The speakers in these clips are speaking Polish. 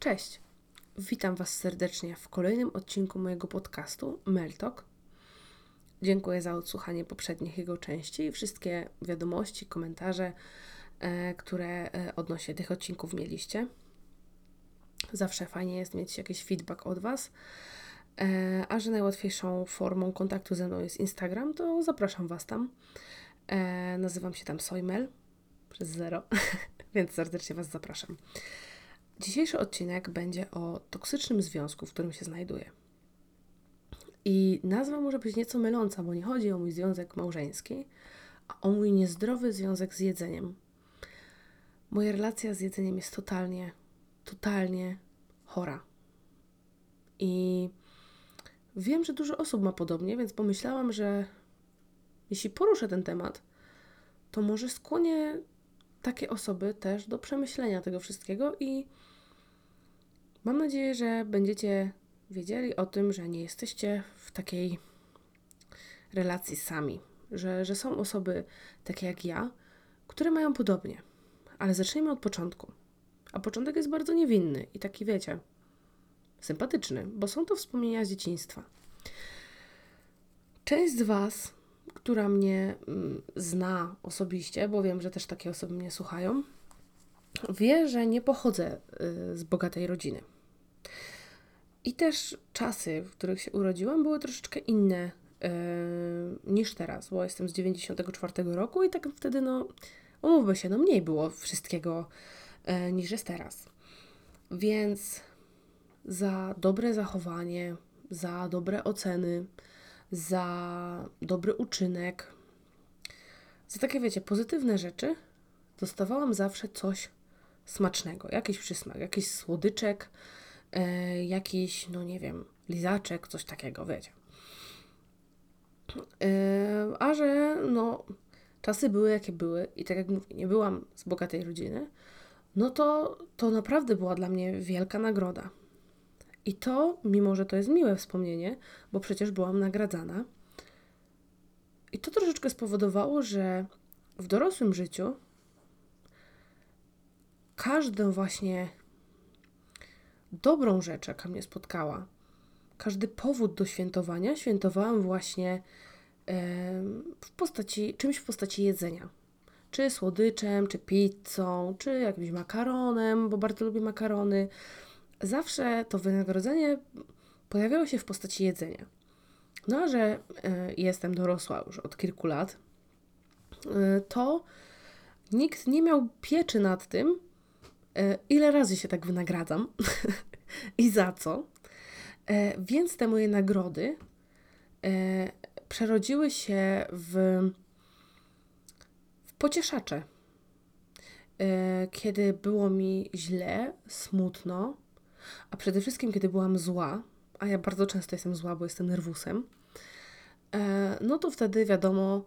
Cześć! Witam Was serdecznie w kolejnym odcinku mojego podcastu Meltok. Dziękuję za odsłuchanie poprzednich jego części i wszystkie wiadomości, komentarze, e, które e, odnośnie tych odcinków mieliście. Zawsze fajnie jest mieć jakiś feedback od Was. E, a że najłatwiejszą formą kontaktu ze mną jest Instagram, to zapraszam Was tam. Nazywam się tam Sojmel przez zero, więc serdecznie Was zapraszam. Dzisiejszy odcinek będzie o toksycznym związku, w którym się znajduję. I nazwa może być nieco myląca, bo nie chodzi o mój związek małżeński, a o mój niezdrowy związek z jedzeniem. Moja relacja z jedzeniem jest totalnie, totalnie chora. I wiem, że dużo osób ma podobnie, więc pomyślałam, że jeśli poruszę ten temat, to może skłonię takie osoby też do przemyślenia tego wszystkiego i mam nadzieję, że będziecie wiedzieli o tym, że nie jesteście w takiej relacji sami, że, że są osoby takie jak ja, które mają podobnie. Ale zacznijmy od początku. A początek jest bardzo niewinny i taki, wiecie, sympatyczny, bo są to wspomnienia z dzieciństwa. Część z Was która mnie mm, zna osobiście, bo wiem, że też takie osoby mnie słuchają, wie, że nie pochodzę y, z bogatej rodziny. I też czasy, w których się urodziłam, były troszeczkę inne yy, niż teraz, bo jestem z 94 roku i tak wtedy, no, umówmy się, no mniej było wszystkiego yy, niż jest teraz. Więc za dobre zachowanie, za dobre oceny, za dobry uczynek, za takie, wiecie, pozytywne rzeczy dostawałam zawsze coś smacznego, jakiś przysmak, jakiś słodyczek, e, jakiś, no nie wiem, lizaczek, coś takiego, wiecie. E, a że, no, czasy były jakie były i tak jak mówię, nie byłam z bogatej rodziny, no to to naprawdę była dla mnie wielka nagroda. I to, mimo że to jest miłe wspomnienie, bo przecież byłam nagradzana, i to troszeczkę spowodowało, że w dorosłym życiu każdą właśnie dobrą rzecz, jaka mnie spotkała, każdy powód do świętowania, świętowałam właśnie w postaci, czymś w postaci jedzenia. Czy słodyczem, czy pizzą, czy jakimś makaronem, bo bardzo lubię makarony zawsze to wynagrodzenie pojawiało się w postaci jedzenia. No a że y, jestem dorosła już od kilku lat, y, to nikt nie miał pieczy nad tym, ile razy się tak wynagradzam i za co. Więc te moje nagrody przerodziły się w, w pocieszacze. Kiedy było mi źle, smutno, a przede wszystkim, kiedy byłam zła, a ja bardzo często jestem zła, bo jestem nerwusem, e, no to wtedy wiadomo, e,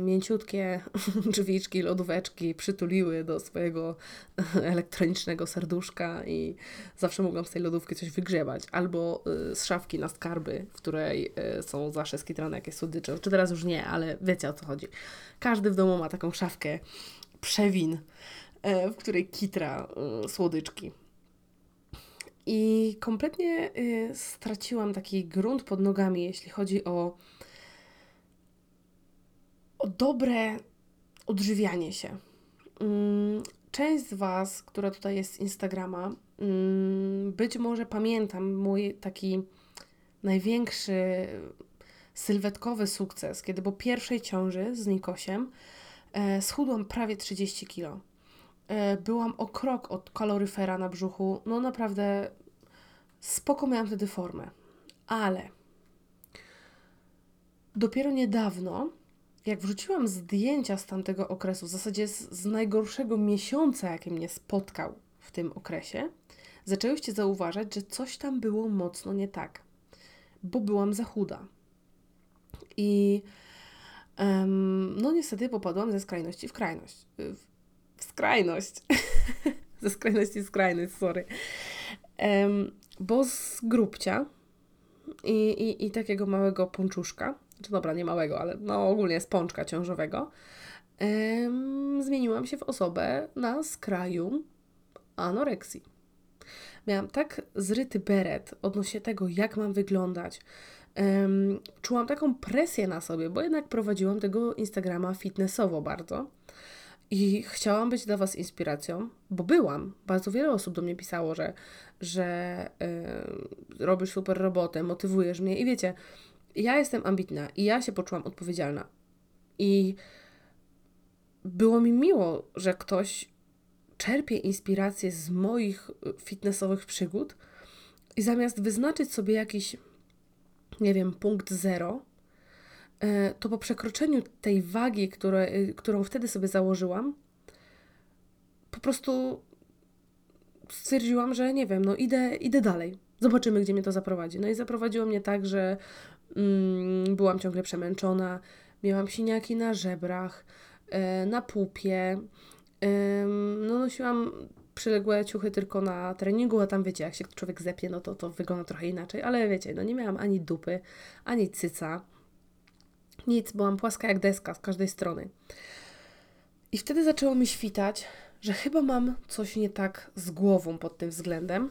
mięciutkie drzwiczki, lodóweczki przytuliły do swojego elektronicznego serduszka i zawsze mogłam z tej lodówki coś wygrzebać. Albo e, z szafki na skarby, w której są zawsze skitrane jakieś słodycze. Czy teraz już nie, ale wiecie o co chodzi. Każdy w domu ma taką szafkę przewin, w której kitra słodyczki. I kompletnie y, straciłam taki grunt pod nogami, jeśli chodzi o, o dobre odżywianie się. Mm, część z Was, która tutaj jest z Instagrama, mm, być może pamiętam mój taki największy sylwetkowy sukces, kiedy po pierwszej ciąży z Nikosiem e, schudłam prawie 30 kilo. E, byłam o krok od kaloryfera na brzuchu. No naprawdę spoko miałam wtedy formę. Ale dopiero niedawno, jak wrzuciłam zdjęcia z tamtego okresu, w zasadzie z, z najgorszego miesiąca, jaki mnie spotkał w tym okresie, zaczęłyście zauważać, że coś tam było mocno nie tak, bo byłam za chuda. I um, no niestety popadłam ze skrajności w krajność. W, skrajność. ze skrajności w skrajność, sorry. Um, bo z grubcia i, i, i takiego małego pączuszka, czy dobra, nie małego, ale no ogólnie z pączka ciążowego, um, zmieniłam się w osobę na skraju anoreksji. miałam tak zryty beret odnośnie tego, jak mam wyglądać. Um, czułam taką presję na sobie, bo jednak prowadziłam tego Instagrama fitnessowo bardzo. I chciałam być dla Was inspiracją, bo byłam. Bardzo wiele osób do mnie pisało, że, że yy, robisz super robotę, motywujesz mnie. I wiecie, ja jestem ambitna i ja się poczułam odpowiedzialna. I było mi miło, że ktoś czerpie inspirację z moich fitnessowych przygód i zamiast wyznaczyć sobie jakiś, nie wiem, punkt zero, e, to po przekroczeniu tej wagi, które, e, którą wtedy sobie założyłam, po prostu stwierdziłam, że nie wiem, no idę, idę dalej. Zobaczymy, gdzie mnie to zaprowadzi. No i zaprowadziło mnie tak, że byłam ciągle przemęczona, miałam siniaki na żebrach, e, na pupie, no nosiłam przyległe ciuchy tylko na treningu, a tam wiecie, jak się człowiek zepnie, no to to wygląda trochę inaczej, ale wiecie, no nie miałam ani dupy, ani cyca, nic, byłam płaska jak deska z każdej strony. I wtedy zaczęło mi świtać, że chyba mam coś nie tak z głową pod tym względem,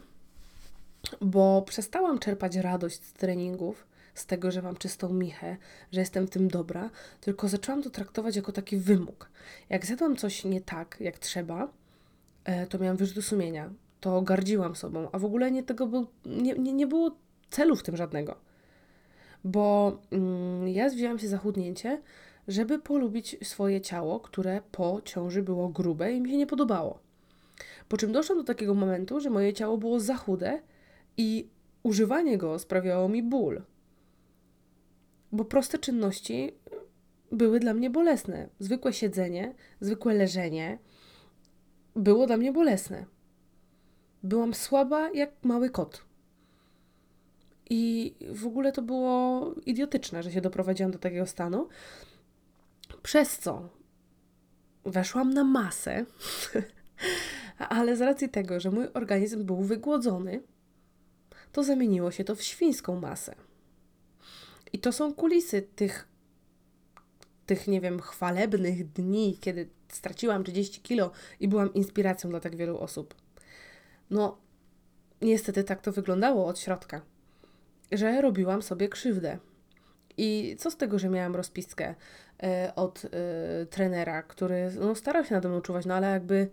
bo przestałam czerpać radość z treningów, z tego, że mam czystą michę, że jestem w tym dobra, tylko zaczęłam to traktować jako taki wymóg. Jak zjadłam coś nie tak, jak trzeba, e, to miałam wyrzuty sumienia, to gardziłam sobą, a w ogóle nie tego był, nie, nie, nie było celu w tym żadnego. Bo mm, ja wzięłam się za chudnięcie, żeby polubić swoje ciało, które po ciąży było grube i mi się nie podobało. Po czym doszłam do takiego momentu, że moje ciało było za chude i używanie go sprawiało mi ból bo proste czynności były dla mnie bolesne. Zwykłe siedzenie, zwykłe leżenie było dla mnie bolesne. Byłam słaba jak mały kot. I w ogóle to było idiotyczne, że się doprowadziłam do takiego stanu. Przez co weszłam na masę, ale z racji tego, że mój organizm był wygłodzony, to zamieniło się to w świńską masę. I to są kulisy tych, tych, nie wiem, chwalebnych dni, kiedy straciłam 30 kilo i byłam inspiracją dla tak wielu osób. No, niestety tak to wyglądało od środka, że robiłam sobie krzywdę. I co z tego, że miałam rozpiskę y, od y, trenera, który no, starał się nade mną czuwać, no ale jakby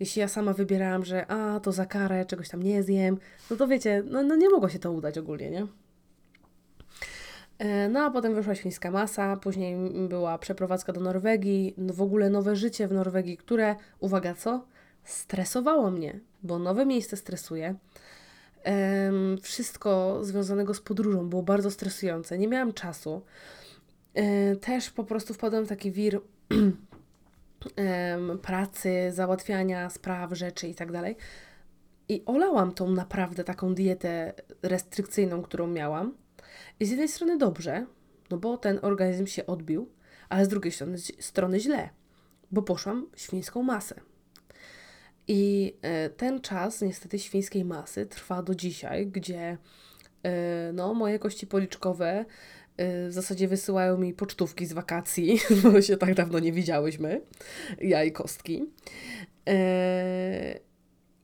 jeśli ja sama wybierałam, że a, to za karę, czegoś tam nie zjem, no to wiecie, no, no nie mogło się to udać ogólnie, nie? E, no a potem wyszła świńska masa, później była przeprowadzka do Norwegii, w ogóle nowe życie w Norwegii, które, uwaga co, stresowało mnie, bo nowe miejsce stresuje. Wszystko związanego z podróżą było bardzo stresujące, nie miałam czasu. E, też po prostu wpadłam w taki wir pracy, załatwiania spraw, rzeczy i tak dalej. I olałam tą naprawdę taką dietę restrykcyjną, którą miałam i z jednej strony dobrze, no bo ten organizm się odbił, ale z drugiej strony, strony źle, bo poszłam świńską masę. I e, ten czas, niestety, świńskiej masy trwa do dzisiaj, gdzie e, no, moje kości policzkowe e, w zasadzie wysyłają mi pocztówki z wakacji, bo się tak dawno nie widziałyśmy, ja i kostki.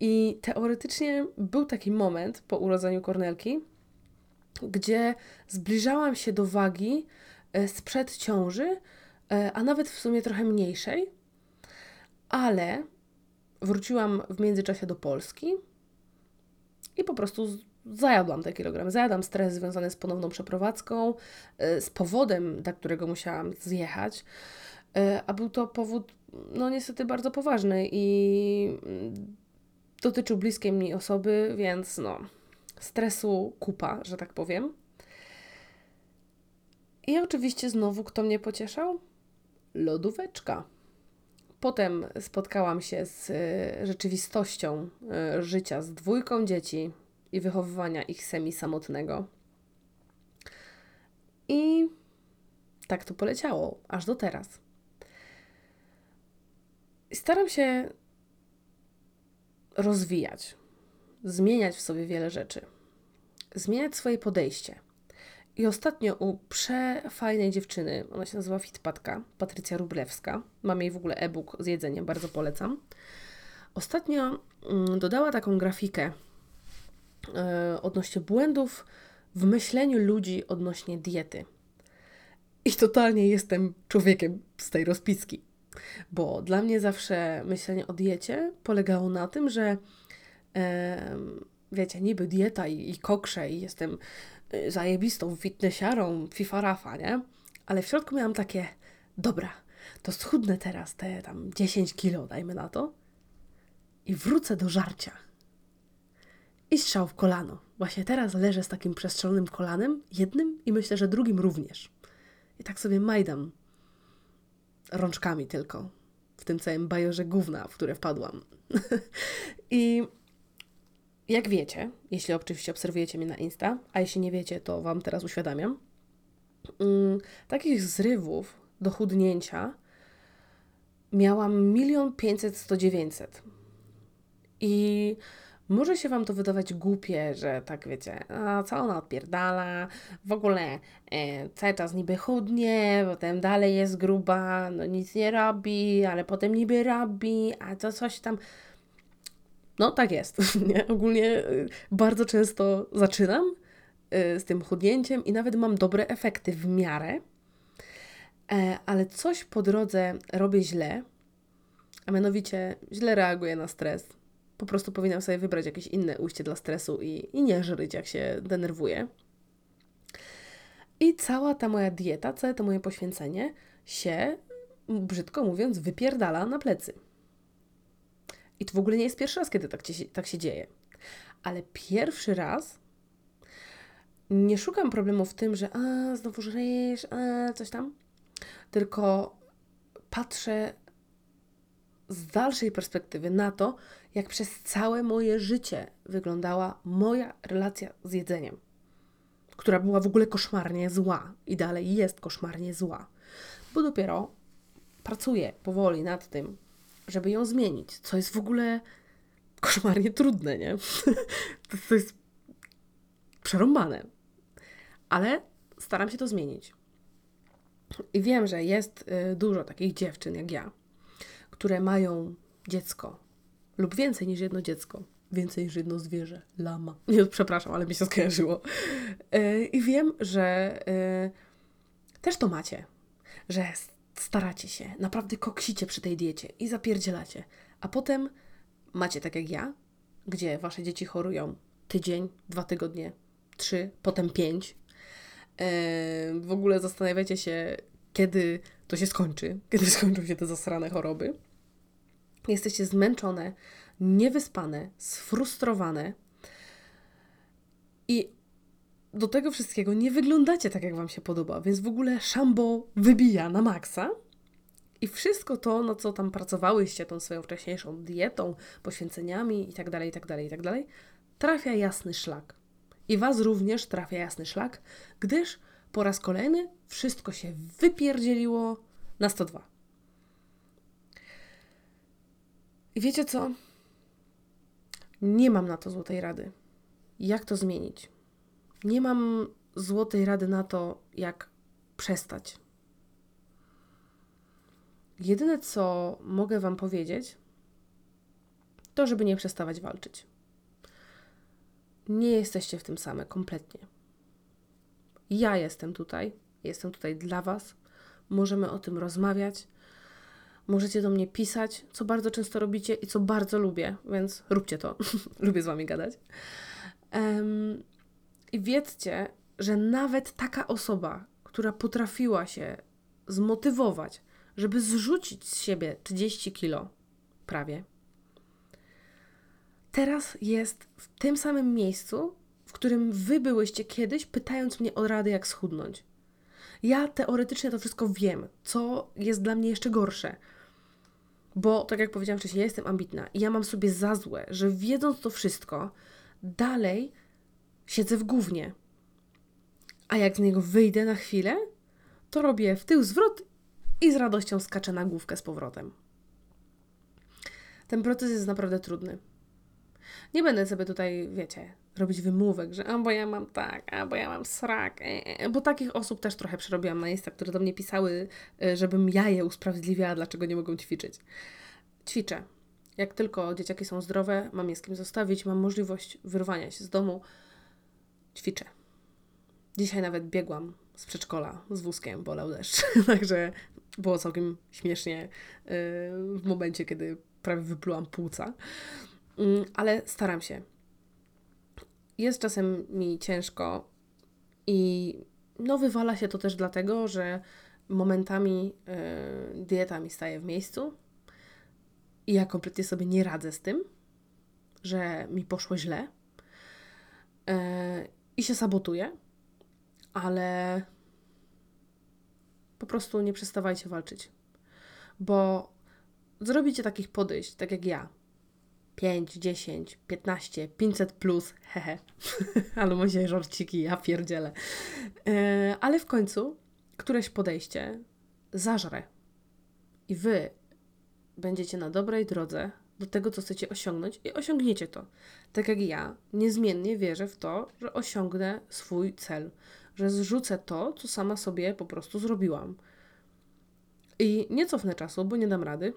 I teoretycznie był taki moment po urodzeniu Kornelki, gdzie zbliżałam się do wagi e, sprzed ciąży, e, a nawet w sumie trochę mniejszej, ale wróciłam w międzyczasie do Polski i po prostu zajadłam te kilogramy. Zajadłam stres związany z ponowną przeprowadzką, e, z powodem, dla którego musiałam zjechać, a był to powód, no niestety bardzo poważny i mm, dotyczył bliskiej mi osoby, więc no, stresu kupa, że tak powiem. I oczywiście znowu kto mnie pocieszał? Lodóweczka. Potem spotkałam się z y, rzeczywistością y, życia z dwójką dzieci i wychowywania ich semi samotnego. I tak to poleciało, aż do teraz. Staram się rozwijać, zmieniać w sobie wiele rzeczy, zmieniać swoje podejście. I ostatnio u przefajnej dziewczyny, ona się nazywa Fitpatka, Patrycja Rublewska, mam jej w ogóle e-book z jedzeniem, bardzo polecam. Ostatnio mm, dodała taką grafikę e, odnośnie błędów w myśleniu ludzi odnośnie diety. I totalnie jestem człowiekiem z tej rozpiski. Bo dla mnie zawsze myślenie o diecie polegało na tym, że wiecie, niby dieta i, i i jestem y, zajebistą fitnessiarą, fifarafa, nie? Ale w środku miałam takie, dobra, to schudnę teraz te tam 10 kilo, dajmy na to, i wrócę do żarcia. I strzał w kolano. Właśnie teraz leżę z takim przestrzelonym kolanem, jednym i myślę, że drugim również. I tak sobie majdam rączkami tylko w tym całym bajorze gówna, w które wpadłam. I jak wiecie, jeśli oczywiście obserwujecie mnie na Insta, a jeśli nie wiecie, to Wam teraz uświadamiam, um, takich zrywów do chudnięcia miałam milion pięćset, sto dziewięćset. I może się Wam to wydawać głupie, że tak wiecie, a co ona odpierdala, w ogóle e, cały czas niby chudnie, potem dalej jest gruba, no nic nie robi, ale potem niby robi, a to coś tam. No tak jest. Nie? Ogólnie y, bardzo często zaczynam y, z tym chudnięciem i nawet mam dobre efekty w miarę, e, ale coś po drodze robię źle, a mianowicie źle reaguję na stres. Po prostu powinnam sobie wybrać jakieś inne ujście dla stresu i, i nie żyć, jak się denerwuję. I cała ta moja dieta, całe to moje poświęcenie się, brzydko mówiąc, wypierdala na plecy. I to w ogóle nie jest pierwszy raz, kiedy tak, ci, tak się dzieje. Ale pierwszy raz nie szukam problemu w tym, że a, znowu żrejesz, a, coś tam, tylko patrzę z dalszej perspektywy na to, jak przez całe moje życie wyglądała moja relacja z jedzeniem, która była w ogóle koszmarnie zła i dalej jest koszmarnie zła, bo dopiero pracuję powoli nad tym, żeby ją zmienić, co jest w ogóle koszmarnie trudne, nie? to, to jest przerąbane. Ale staram się to zmienić. I wiem, że jest y, dużo takich dziewczyn jak ja, które mają dziecko lub więcej niż jedno dziecko. Więcej niż jedno zwierzę. Lama. Nie, przepraszam, ale mi się skojarzyło. Y, I wiem, że y, też to macie, że staracie się, naprawdę koksicie przy tej diecie i zapierdzielacie, a potem macie tak jak ja, gdzie wasze dzieci chorują tydzień, dwa tygodnie, trzy, potem pięć. Eee, w ogóle zastanawiacie się, kiedy to się skończy, kiedy skończą się te zasrane choroby. Jesteście zmęczone, niewyspane, sfrustrowane i do tego wszystkiego nie wyglądacie tak, jak Wam się podoba, więc w ogóle szambo wybija na maksa. I wszystko to, na co tam pracowałyście, tą swoją wcześniejszą dietą, poświęceniami itd., itd., itd., trafia jasny szlak. I Was również trafia jasny szlak, gdyż po raz kolejny wszystko się wypierdzieliło na 102. I wiecie co? Nie mam na to złotej rady. Jak to zmienić? Nie mam złotej rady na to, jak przestać. Jedyne, co mogę Wam powiedzieć, to żeby nie przestawać walczyć. Nie jesteście w tym same, kompletnie. Ja jestem tutaj, jestem tutaj dla Was. Możemy o tym rozmawiać. Możecie do mnie pisać, co bardzo często robicie i co bardzo lubię, więc róbcie to. lubię z Wami gadać. I wiedzcie, że nawet taka osoba, która potrafiła się zmotywować, żeby zrzucić z siebie 30 kilo, prawie, teraz jest w tym samym miejscu, w którym wy byłyście kiedyś, pytając mnie o rady, jak schudnąć. Ja teoretycznie to wszystko wiem, co jest dla mnie jeszcze gorsze. Bo, tak jak powiedziałam wcześniej, ja jestem ambitna i ja mam sobie za złe, że wiedząc to wszystko, dalej siedzę w gównie. A jak z niego wyjdę na chwilę, to robię w tył zwrot i z radością skaczę na główkę z powrotem. Ten proces jest naprawdę trudny. Nie będę sobie tutaj, wiecie, robić wymówek, że a bo ja mam tak, a bo ja mam srak, e, e, bo takich osób też trochę przerobiłam na Insta, które do mnie pisały, e, żebym ja je usprawiedliwiała, dlaczego nie mogą ćwiczyć. Ćwiczę. Jak tylko dzieciaki są zdrowe, mam je z kim zostawić, mam możliwość wyrwania się z domu, ćwiczę. Dzisiaj nawet biegłam z przedszkola z wózkiem, bolał deszcz. Także było całkiem śmiesznie yy, w momencie, kiedy prawie wyplułam płuca. Yy, ale staram się. Jest czasem mi ciężko i no wywala się to też dlatego, że momentami yy, dieta mi staje w miejscu i ja kompletnie sobie nie radzę z tym, że mi poszło źle yy, i się sabotuję, ale po prostu nie przestawajcie walczyć, bo zrobicie takich podejść, tak jak ja. 5, 10, 15, 500 plus, hehe, ale moje żarciki, ja pierdzielę. Yy, ale w końcu któreś podejście zażre i wy będziecie na dobrej drodze do tego, co chcecie osiągnąć i osiągniecie to. Tak jak ja, niezmiennie wierzę w to, że osiągnę swój cel, że zrzucę to, co sama sobie po prostu zrobiłam. I nie cofnę czasu, bo nie dam rady.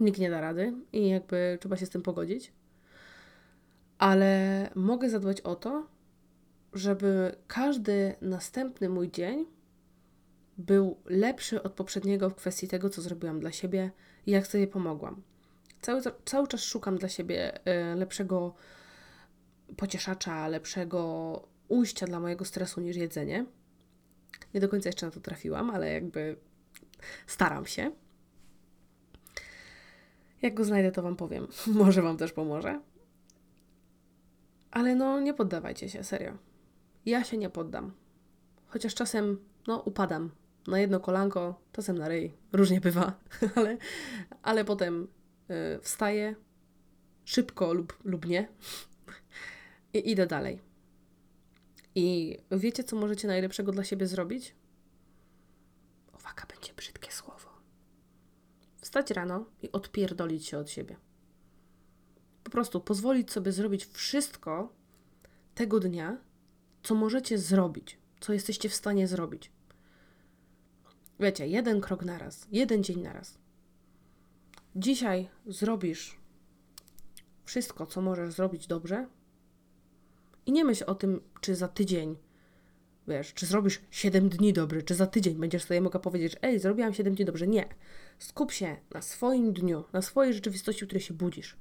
Nikt nie da rady i jakby trzeba się z tym pogodzić. Ale mogę zadbać o to, żeby każdy następny mój dzień był lepszy od poprzedniego w kwestii tego, co zrobiłam dla siebie i jak sobie pomogłam. Cały, cały czas szukam dla siebie y, lepszego pocieszacza, lepszego ujścia dla mojego stresu niż jedzenie. Nie do końca jeszcze na to trafiłam, ale jakby staram się. Jak go znajdę, to Wam powiem. Może Wam też pomoże. Ale no, nie poddawajcie się, serio. Ja się nie poddam. Chociaż czasem, no, upadam na jedno kolanko, czasem na ryj, różnie bywa, ale, ale potem wstaję szybko lub, lub nie i idę dalej. I wiecie, co możecie najlepszego dla siebie zrobić? Uwaga, będzie brzydkie słowo. Wstać rano i odpierdolić się od siebie. Po prostu pozwolić sobie zrobić wszystko tego dnia, co możecie zrobić, co jesteście w stanie zrobić. Wiecie, jeden krok na raz, jeden dzień na raz. Dzisiaj zrobisz wszystko, co możesz zrobić dobrze, i nie myśl o tym, czy za tydzień, wiesz, czy zrobisz 7 dni dobry, czy za tydzień będziesz sobie mogła powiedzieć, ej, zrobiłam 7 dni dobrze. Nie. Skup się na swoim dniu, na swojej rzeczywistości, w której się budzisz.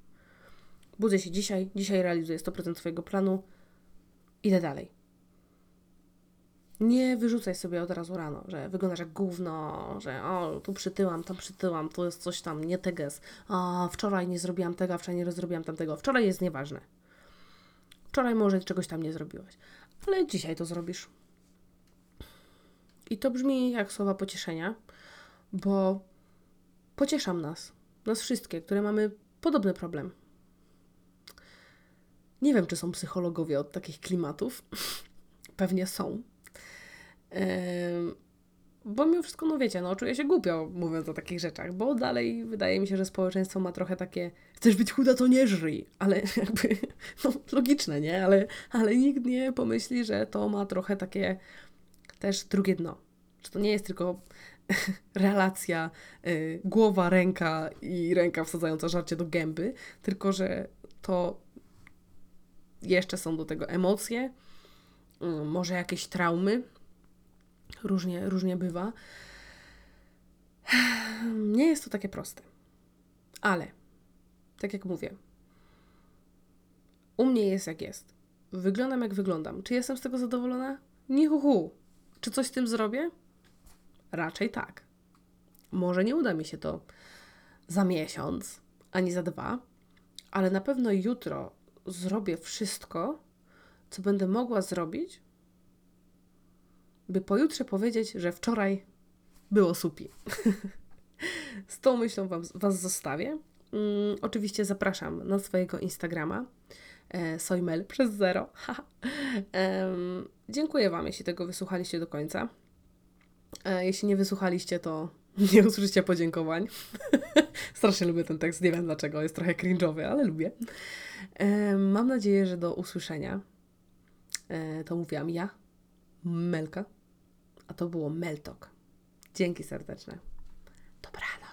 Budzę się dzisiaj, dzisiaj realizuję 100% Twojego planu, idę dalej. Nie wyrzucaj sobie od razu rano, że wyglądasz jak gówno, że o, tu przytyłam, tam przytyłam, tu jest coś tam, nie teges, a wczoraj nie zrobiłam tego, a wczoraj nie zrobiłam tamtego. Wczoraj jest nieważne. Wczoraj może czegoś tam nie zrobiłaś, ale dzisiaj to zrobisz. I to brzmi jak słowa pocieszenia, bo pocieszam nas, nas wszystkie, które mamy podobny problem. Nie wiem, czy są psychologowie od takich klimatów. Pewnie są. Bo mimo wszystko, no wiecie, no czuję się głupio mówiąc o takich rzeczach, bo dalej wydaje mi się, że społeczeństwo ma trochę takie chcesz być chuda, to nie żryj, ale jakby, no logiczne, nie? Ale, ale nikt nie pomyśli, że to ma trochę takie też drugie dno. Że to nie jest tylko relacja y, głowa, ręka i ręka wsadzająca żarcie do gęby, tylko że to jeszcze są do tego emocje, y, może jakieś traumy, Różnie, różnie bywa. Nie jest to takie proste. Ale, tak jak mówię, u mnie jest jak jest. Wyglądam jak wyglądam. Czy jestem z tego zadowolona? Nie hu, Czy coś z tym zrobię? Raczej tak. Może nie uda mi się to za miesiąc, ani za dwa, ale na pewno jutro zrobię wszystko, co będę mogła zrobić, by pojutrze powiedzieć, że wczoraj było supi. Z tą myślą was, was zostawię. Mm, oczywiście zapraszam na swojego Instagrama e, sojmel przez zero. dziękuję Wam, jeśli tego wysłuchaliście do końca. E, jeśli nie wysłuchaliście, to nie usłyszycie podziękowań. Strasznie lubię ten tekst, nie wiem dlaczego, jest trochę cringe'owy, ale lubię. E, mam nadzieję, że do usłyszenia. E, to mówiłam ja, Melka a to było Meltok. Dzięki serdeczne. Dobranoc.